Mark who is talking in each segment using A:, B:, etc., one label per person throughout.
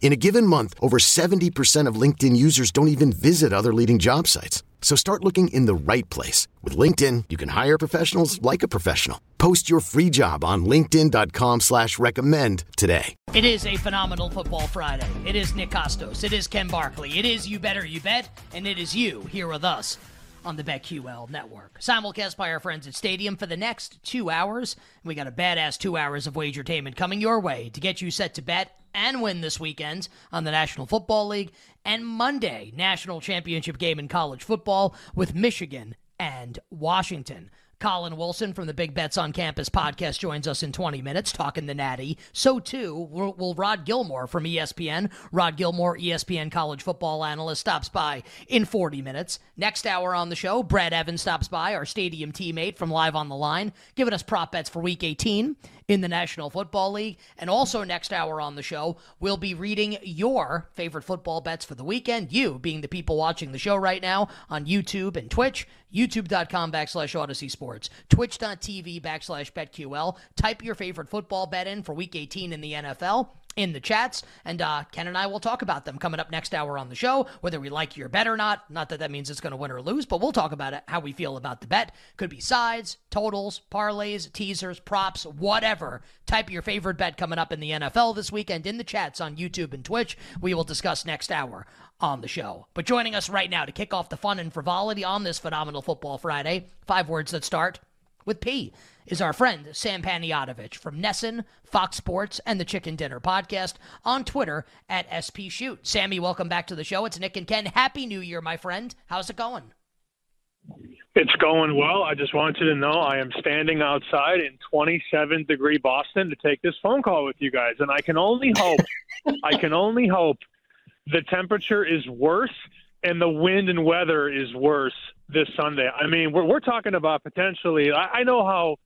A: In a given month, over 70% of LinkedIn users don't even visit other leading job sites. So start looking in the right place. With LinkedIn, you can hire professionals like a professional. Post your free job on linkedin.com slash recommend today.
B: It is a phenomenal football Friday. It is Nick Kostos. It is Ken Barkley. It is You Better You Bet. And it is you here with us on the BetQL network. Simulcast by our friends at Stadium for the next two hours. We got a badass two hours of wagertainment coming your way to get you set to bet and win this weekend on the National Football League and Monday, national championship game in college football with Michigan and Washington. Collin Wilson from the Big Bets on Campus podcast joins us in 20 minutes talking the Natty. So too will, will Rod Gilmore from ESPN. Rod Gilmore, ESPN college football analyst, stops by in 40 minutes. Next hour on the show, Brad Evans stops by, our stadium teammate from Live on the Line, giving us prop bets for Week 18 in the National Football League. And also next hour on the show, we'll be reading your favorite football bets for the weekend. You being the people watching the show right now on YouTube and Twitch, youtube.com backslash Audacy Sports, twitch.tv backslash BetQL. Type your favorite football bet in for week 18 in the NFL in the chats, and uh, Ken and I will talk about them coming up next hour on the show, whether we like your bet or not. Not that that means it's going to win or lose, but we'll talk about it, how we feel about the bet. Could be sides, totals, parlays, teasers, props, whatever. Type your favorite bet coming up in the NFL this weekend in the chats on YouTube and Twitch. We will discuss next hour on the show. But joining us right now to kick off the fun and frivolity on this phenomenal football Friday, five words that start with P is our friend Sam Panayotovich from NESN, Fox Sports, and the Chicken Dinner Podcast on Twitter at SP Shoot. Sammy, welcome back to the show. It's Nick and Ken. Happy New Year, my friend. How's it going?
C: It's going well. I just want you to know I am standing outside in 27 degree Boston to take this phone call with you guys, and I can only hope, I can only hope, the temperature is worse and the wind and weather is worse this Sunday. I mean, we're we're talking about potentially. I, I know how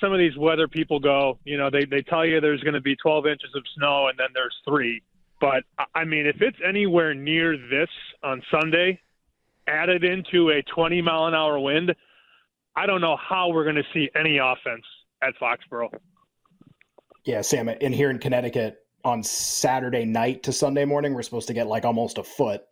C: some of these weather people go. You know, they they tell you there's going to be 12 inches of snow and then there's three. But I mean, if it's anywhere near this on Sunday, added into a 20 mile an hour wind, I don't know how we're going to see any offense at Foxborough.
D: Yeah, Sam, in here in Connecticut on Saturday night to Sunday morning, we're supposed to get like almost a foot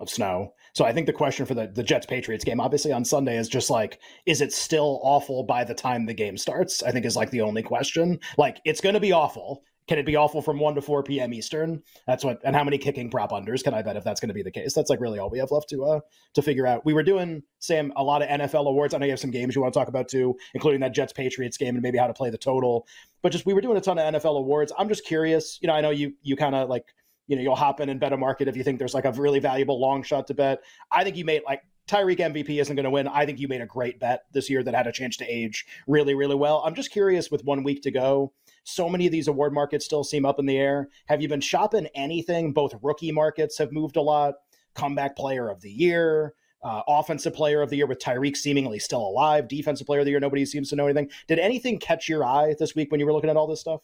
D: of snow. So I think the question for the, the Jets Patriots game, obviously on Sunday, is just like, is it still awful by the time the game starts? I think is like the only question. Like, it's going to be awful. Can it be awful from 1 to 4 p.m. Eastern? That's what, and how many kicking prop unders can I bet if that's going to be the case? That's like really all we have left to uh to figure out. We were doing, Sam, a lot of NFL awards. I know you have some games you want to talk about too, including that Jets Patriots game and maybe how to play the total. But just we were doing a ton of NFL awards. I'm just curious. You know, I know you you kind of like you know, you'll hop in and bet a market if you think there's like a really valuable long shot to bet. I think you made like Tyreek MVP isn't going to win. I think you made a great bet this year that had a chance to age really, really well. I'm just curious with one week to go. So many of these award markets still seem up in the air. Have you been shopping anything? Both rookie markets have moved a lot. Comeback player of the year, uh, offensive player of the year with Tyreek seemingly still alive. Defensive player of the year, nobody seems to know anything. Did anything catch your eye this week when you were looking at all this stuff?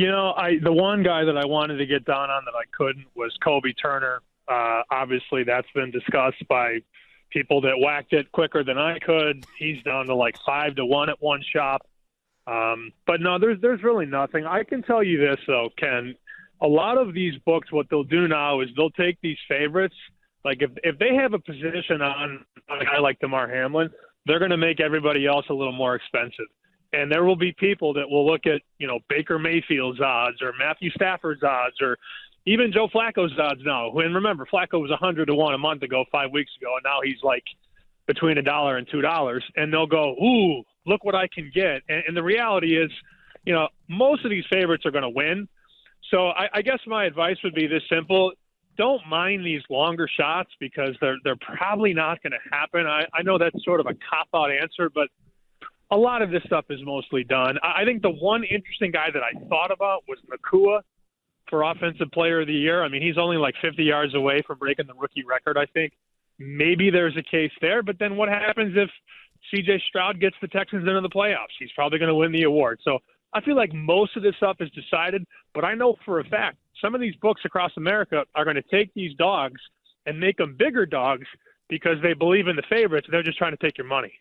C: You know, I the one guy that I wanted to get down on that I couldn't was Kobie Turner. Uh, obviously, that's been discussed by people that whacked it quicker than I could. He's down to like five to one at one shop. Um, but no, there's there's really nothing. I can tell you this though, Ken. A lot of these books, what they'll do now is they'll take these favorites. Like if if they have a position on, a guy like Damar Hamlin, they're going to make everybody else a little more expensive and there will be people that will look at you know Baker Mayfield's odds or Matthew Stafford's odds or even Joe Flacco's odds now. And remember, Flacco was a hundred to one a month ago, five weeks ago, and now he's like between a dollar and two dollars. And they'll go, "Ooh, look what I can get. And, and the reality is, you know, most of these favorites are going to win. So I, I guess my advice would be this simple: don't mind these longer shots because they're they're probably not going to happen. I, I know that's sort of a cop out answer, but a lot of this stuff is mostly done. I, think the one interesting guy that I thought about was Nacua for Offensive Player of the Year. I mean, he's only like 50 yards away from breaking the rookie record. I think maybe there's a case there, but then what happens if C.J. Stroud gets the Texans into the playoffs? He's probably going to win the award. So I feel like most of this stuff is decided, but I know for a fact some of these books across America are going to take these dogs and make them bigger dogs because they believe in the favorites. They're just trying to take your money.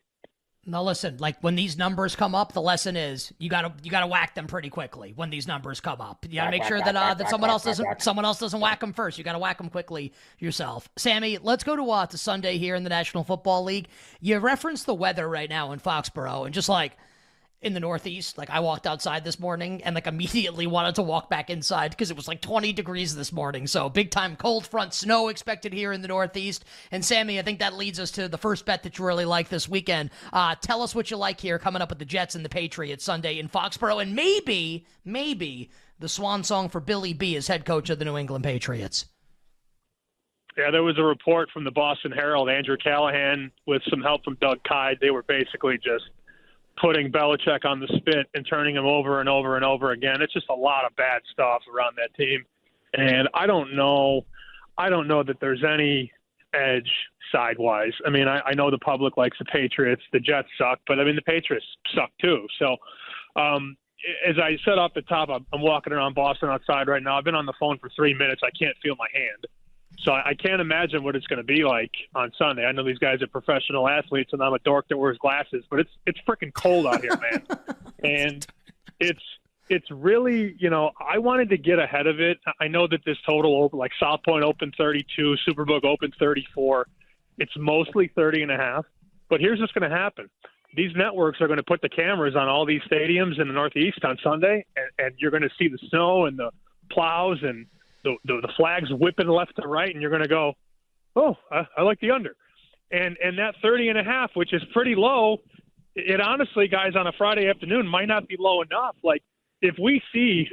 B: Now listen, like when these numbers come up, the lesson is you gotta you gotta whack them pretty quickly when these numbers come up. You gotta make sure that uh, that someone else doesn't someone else doesn't whack them first. You gotta whack them quickly yourself. Sammy, let's go to uh, to Sunday here in the National Football League. You reference the weather right now in Foxborough, and just like in the Northeast. Like I walked outside this morning and like immediately wanted to walk back inside because it was like 20 degrees this morning. So big time cold front snow expected here in the Northeast. And Sammy, I think that leads us to the first bet that you really like this weekend. Uh, tell us what you like here coming up with the Jets and the Patriots Sunday in Foxborough, and maybe, maybe the swan song for Billy B as head coach of the New England Patriots.
C: Yeah, there was a report from the Boston Herald, Andrew Callahan, with some help from Doug Kyed. They were basically just putting Belichick on the spit and turning him over and over and over again. It's just a lot of bad stuff around that team, and I don't know, I don't know that there's any edge sidewise. I mean, I, I know the public likes the Patriots, the Jets suck, but I mean the Patriots suck too. So, um, as I said off the top, I'm, I'm walking around Boston outside right now. I've been on the phone for three minutes. I can't feel my hand. So I can't imagine what it's going to be like on Sunday. I know these guys are professional athletes, and I'm a dork that wears glasses, but it's it's freaking cold out here, man. and it's it's really you know I wanted to get ahead of it. I know that this total open like South Point open 32, Superbook open 34. It's mostly 30 and a half. But here's what's going to happen. These networks are going to put the cameras on all these stadiums in the Northeast on Sunday, and, and you're going to see the snow and the plows and the, the, the flags whipping left to right, and you're going to go, oh, I, I like the under. And, and that 30 and a half, which is pretty low, it honestly, guys, on a Friday afternoon might not be low enough. Like, if we see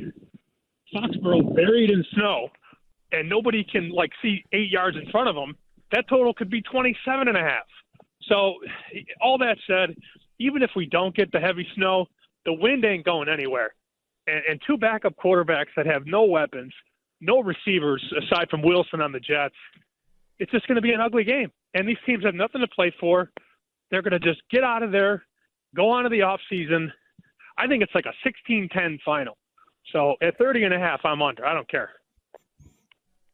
C: Foxborough buried in snow and nobody can, like, see eight yards in front of them, that total could be 27 and a half. So, all that said, even if we don't get the heavy snow, the wind ain't going anywhere. And, and two backup quarterbacks that have no weapons – no receivers aside from Wilson on the Jets. It's just going to be an ugly game. And these teams have nothing to play for. They're going to just get out of there, go on to the off season. I think it's like a 16-10 final. So at 30 and a half, I'm under. I don't care.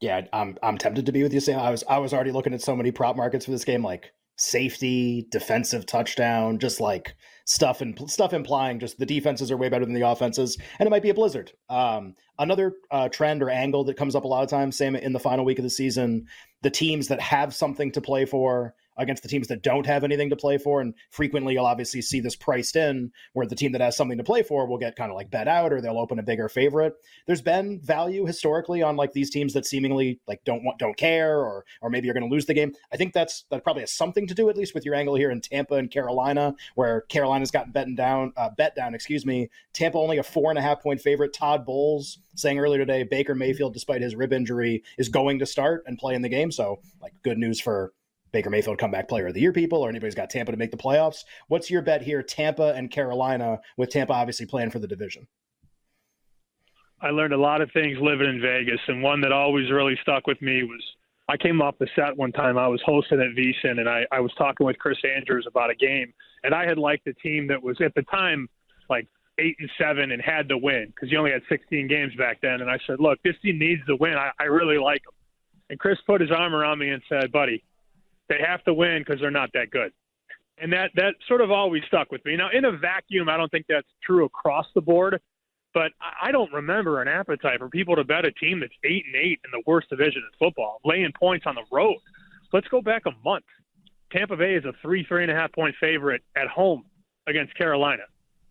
D: Yeah, I'm I'm tempted to be with you, Sam. I was I was already looking at so many prop markets for this game, like safety, defensive touchdown, just like stuff and stuff implying just the defenses are way better than the offenses, and it might be a blizzard. Um, another uh, trend or angle that comes up a lot of times, same in the final week of the season, the teams that have something to play for against the teams that don't have anything to play for. And frequently you'll obviously see this priced in where the team that has something to play for will get kind of like bet out or they'll open a bigger favorite. There's been value historically on like these teams that seemingly like don't want don't care or or maybe you're gonna lose the game. I think that's that probably has something to do at least with your angle here in Tampa and Carolina, where Carolina's gotten betting down, uh, bet down, excuse me. Tampa only a four and a half point favorite. Todd Bowles saying earlier today, Baker Mayfield, despite his rib injury, is going to start and play in the game. So like good news for Baker Mayfield comeback player of the year people or anybody's got Tampa to make the playoffs. What's your bet here, Tampa and Carolina, with Tampa obviously playing for the division?
C: I learned a lot of things living in Vegas, and one that always really stuck with me was I came off the set one time. I was hosting at VSiN, and I, I was talking with Chris Andrews about a game, and I had liked the team that was at the time like eight and seven and had to win because you only had 16 games back then. And I said, look, this team needs to win. I, I really like them. And Chris put his arm around me and said, buddy, they have to win because they're not that good. And that that sort of always stuck with me. Now, in a vacuum, I don't think that's true across the board, but I don't remember an appetite for people to bet a team that's eight and eight in the worst division in football, laying points on the road. Let's go back a month. Tampa Bay is a three, three and a half point favorite at home against Carolina.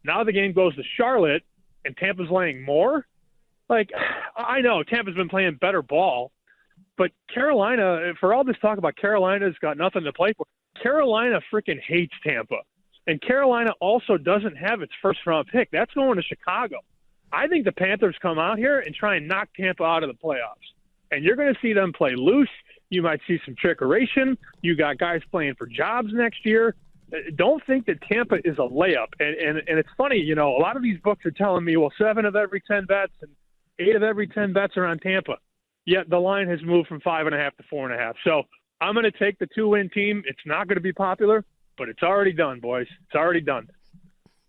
C: Now the game goes to Charlotte, and Tampa's laying more. Like, I know Tampa's been playing better ball, but Carolina, for all this talk about Carolina's got nothing to play for, Carolina freaking hates Tampa. And Carolina also doesn't have its first round pick. That's going to Chicago. I think the Panthers come out here and try and knock Tampa out of the playoffs. And you're going to see them play loose. You might see some trickeration. You got guys playing for jobs next year. Uh, don't think that Tampa is a layup. And, and, and it's funny, you know, a lot of these books are telling me, well, seven of every 10 bets and eight of every 10 bets are on Tampa. Yet the line has moved from five and a half to four and a half. So I'm going to take the two win team. It's not going to be popular, but it's already done, boys. It's already done.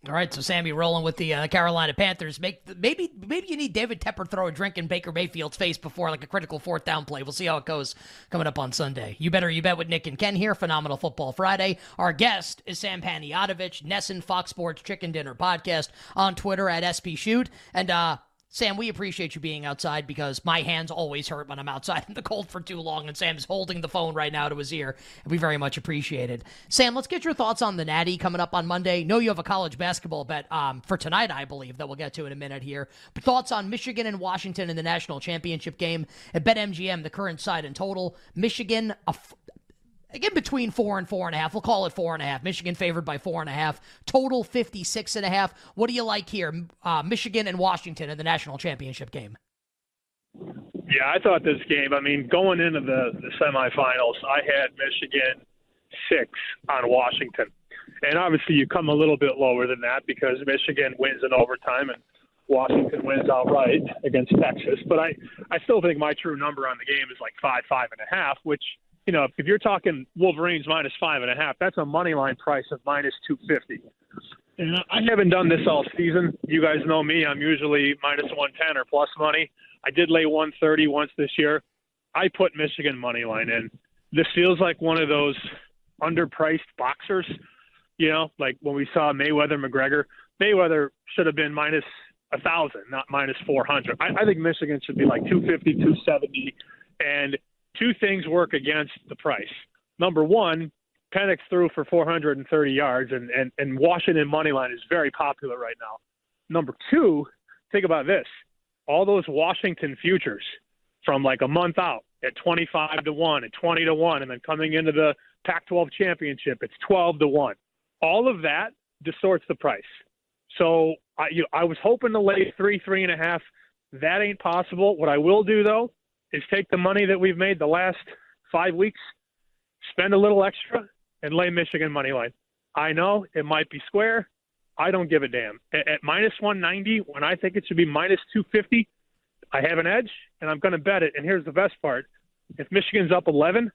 B: All right, so Sammy rolling with the uh, Carolina Panthers. Make maybe maybe you need David Tepper throw a drink in Baker Mayfield's face before like a critical fourth down play. We'll see how it goes coming up on Sunday. You better you bet with Nick and Ken here. Phenomenal Football Friday. Our guest is Sam Panayotovich, NESN Fox Sports Chicken Dinner Podcast on Twitter at SP Shoot. And uh, Sam, we appreciate you being outside because my hands always hurt when I'm outside in the cold for too long, and Sam's holding the phone right now to his ear, and we very much appreciate it. Sam, let's get your thoughts on the Natty coming up on Monday. Know you have a college basketball bet um, for tonight, I believe, that we'll get to in a minute here. But thoughts on Michigan and Washington in the national championship game at BetMGM, the current side in total. Michigan, a, again between four and four and a half. We'll call it four and a half. Michigan favored by four and a half. Total 56 and a half. What do you like here? Uh, Michigan and Washington in the national championship game.
C: Yeah, I thought this game, I mean, going into the, the semifinals, I had Michigan six on Washington. And obviously, you come a little bit lower than that because Michigan wins in overtime and Washington wins outright against Texas. But I, I still think my true number on the game is like five, five and a half, which – you know, if you're talking Wolverines minus five and a half, that's a money line price of minus two fifty. And I haven't done this all season. You guys know me; I'm usually minus one ten or plus money. I did lay one thirty once this year. I put Michigan money line in. This feels like one of those underpriced boxers. You know, like when we saw Mayweather McGregor. Mayweather should have been minus a thousand, not minus four hundred. I, I think Michigan should be like two fifty, two seventy, and two things work against the price. Number one, Penix threw for 430 yards, and, and, and Washington money line is very popular right now. Number two, think about this: all those Washington futures from like a month out at 25 to one, at 20 to one, and then coming into the Pac-12 championship, it's 12 to one. All of that distorts the price. So I, you know, I was hoping to lay three, three and a half. That ain't possible. What I will do though is take the money that we've made the last five weeks, spend a little extra, and lay Michigan money line. I know it might be square. I don't give a damn. At, at minus 190, when I think it should be minus 250, I have an edge, and I'm going to bet it. And here's the best part: if Michigan's up 11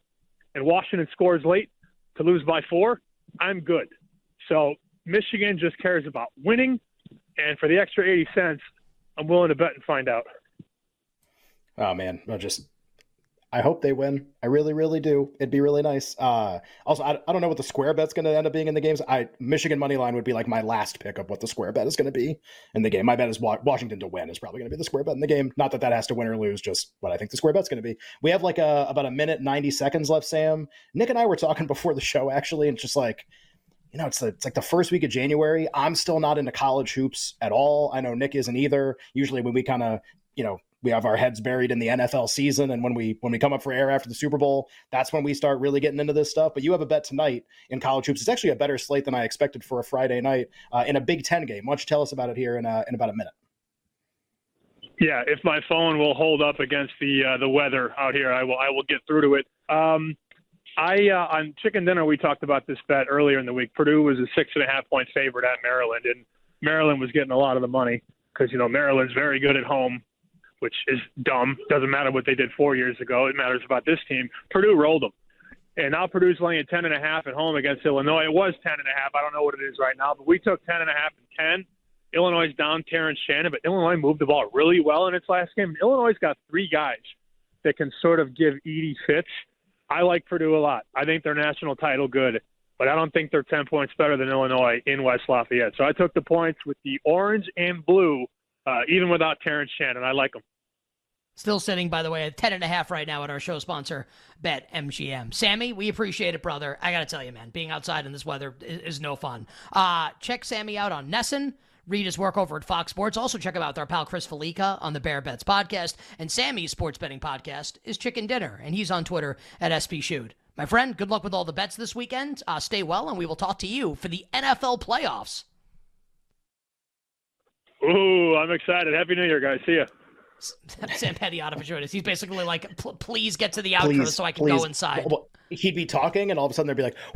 C: and Washington scores late to lose by four, I'm good. So Michigan just cares about winning, and for the extra 80 cents, I'm willing to bet and find out.
D: Oh man, I just I hope they win. I really, really do. It'd be really nice. Uh, also, I, I don't know what the square bet's going to end up being in the games. I Michigan money line would be like my last pick of what the square bet is going to be in the game. My bet is Washington to win is probably going to be the square bet in the game. Not that that has to win or lose, just what I think the square bet's going to be. We have like a, about a minute ninety seconds left. Sam, Nick, and I were talking before the show actually, and it's just like. You know, it's, the, it's like the first week of January. I'm still not into college hoops at all. I know Nick isn't either. Usually, when we kind of you know we have our heads buried in the NFL season, and when we when we come up for air after the Super Bowl, that's when we start really getting into this stuff. But you have a bet tonight in college hoops. It's actually a better slate than I expected for a Friday night uh, in a Big Ten game. Why don't you tell us about it here in uh, in about a minute?
C: Yeah, if my phone will hold up against the uh, the weather out here, I will I will get through to it. Um, I uh, on chicken dinner we talked about this bet earlier in the week. Purdue was a six and a half point favorite at Maryland, and Maryland was getting a lot of the money because you know Maryland's very good at home which is dumb. Doesn't matter what they did four years ago. It matters about this team. Purdue rolled them. And now Purdue's laying ten and a half at home against Illinois. It was ten and a half. I don't know what it is right now, but we took ten and a half and ten. Illinois down Terrence Shannon, but Illinois moved the ball really well in its last game. Illinois got three guys that can sort of give Edey fits. I like Purdue a lot. I think they're national title good, but I don't think they're 10 points better than Illinois in West Lafayette. So I took the points with the orange and blue uh, even without Terrence Shannon. I like him.
B: Still sitting, by the way, at 10 and a half right now at our show sponsor, Bet MGM. Sammy, we appreciate it, brother. I got to tell you, man, being outside in this weather is, is no fun. Uh, check Sammy out on NESN. Read his work over at Fox Sports. Also, check him out with our pal Chris Fallica on the Bear Bets podcast. And Sammy's sports betting podcast is Chicken Dinner, and he's on Twitter at SP Shoot. My friend, good luck with all the bets this weekend. Uh, stay well, and we will talk to you for the NFL playoffs.
C: Ooh, I'm excited. Happy New Year, guys. See ya.
B: Sam Petty out of us. He's basically like, please get to the outro please, so I can please. go inside. Well,
D: he'd be talking, and all of a sudden there'd be like,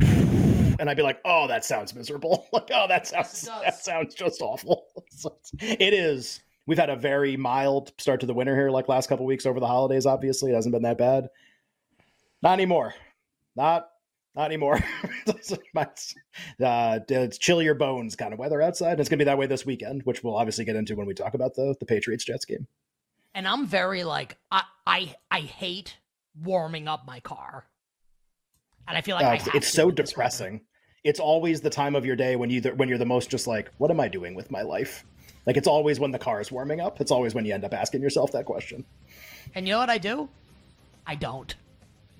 D: and I'd be like, oh, that sounds miserable. like, oh, that sounds that sounds just awful. it is. We've had a very mild start to the winter here, like last couple weeks over the holidays. Obviously, it hasn't been that bad. Not anymore. Not not anymore. uh, it's chill your bones kind of weather outside. It's going to be that way this weekend, which we'll obviously get into when we talk about the the Patriots Jets game.
B: And I'm very like I I I hate warming up my car, and I feel like uh,
D: I it's so depressing. It's always the time of your day when you when you're the most just like, what am I doing with my life? Like it's always when the car is warming up. It's always when you end up asking yourself that question.
B: And you know what I do? I don't.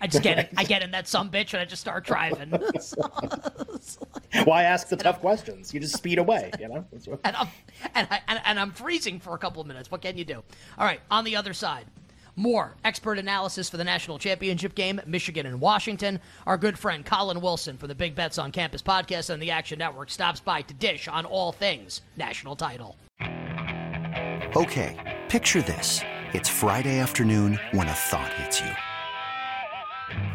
B: I just get it. I get in that some bitch and I just start driving.
D: Why ask the tough questions? You just speed away, you know.
B: and I'm and, I, and, and I'm freezing for a couple of minutes. What can you do? All right, on the other side. More expert analysis for the national championship game, Michigan and Washington. Our good friend Collin Wilson from the Big Bets on Campus podcast and the Action Network stops by to dish on all things national title.
E: Okay, picture this. It's Friday afternoon when a thought hits you.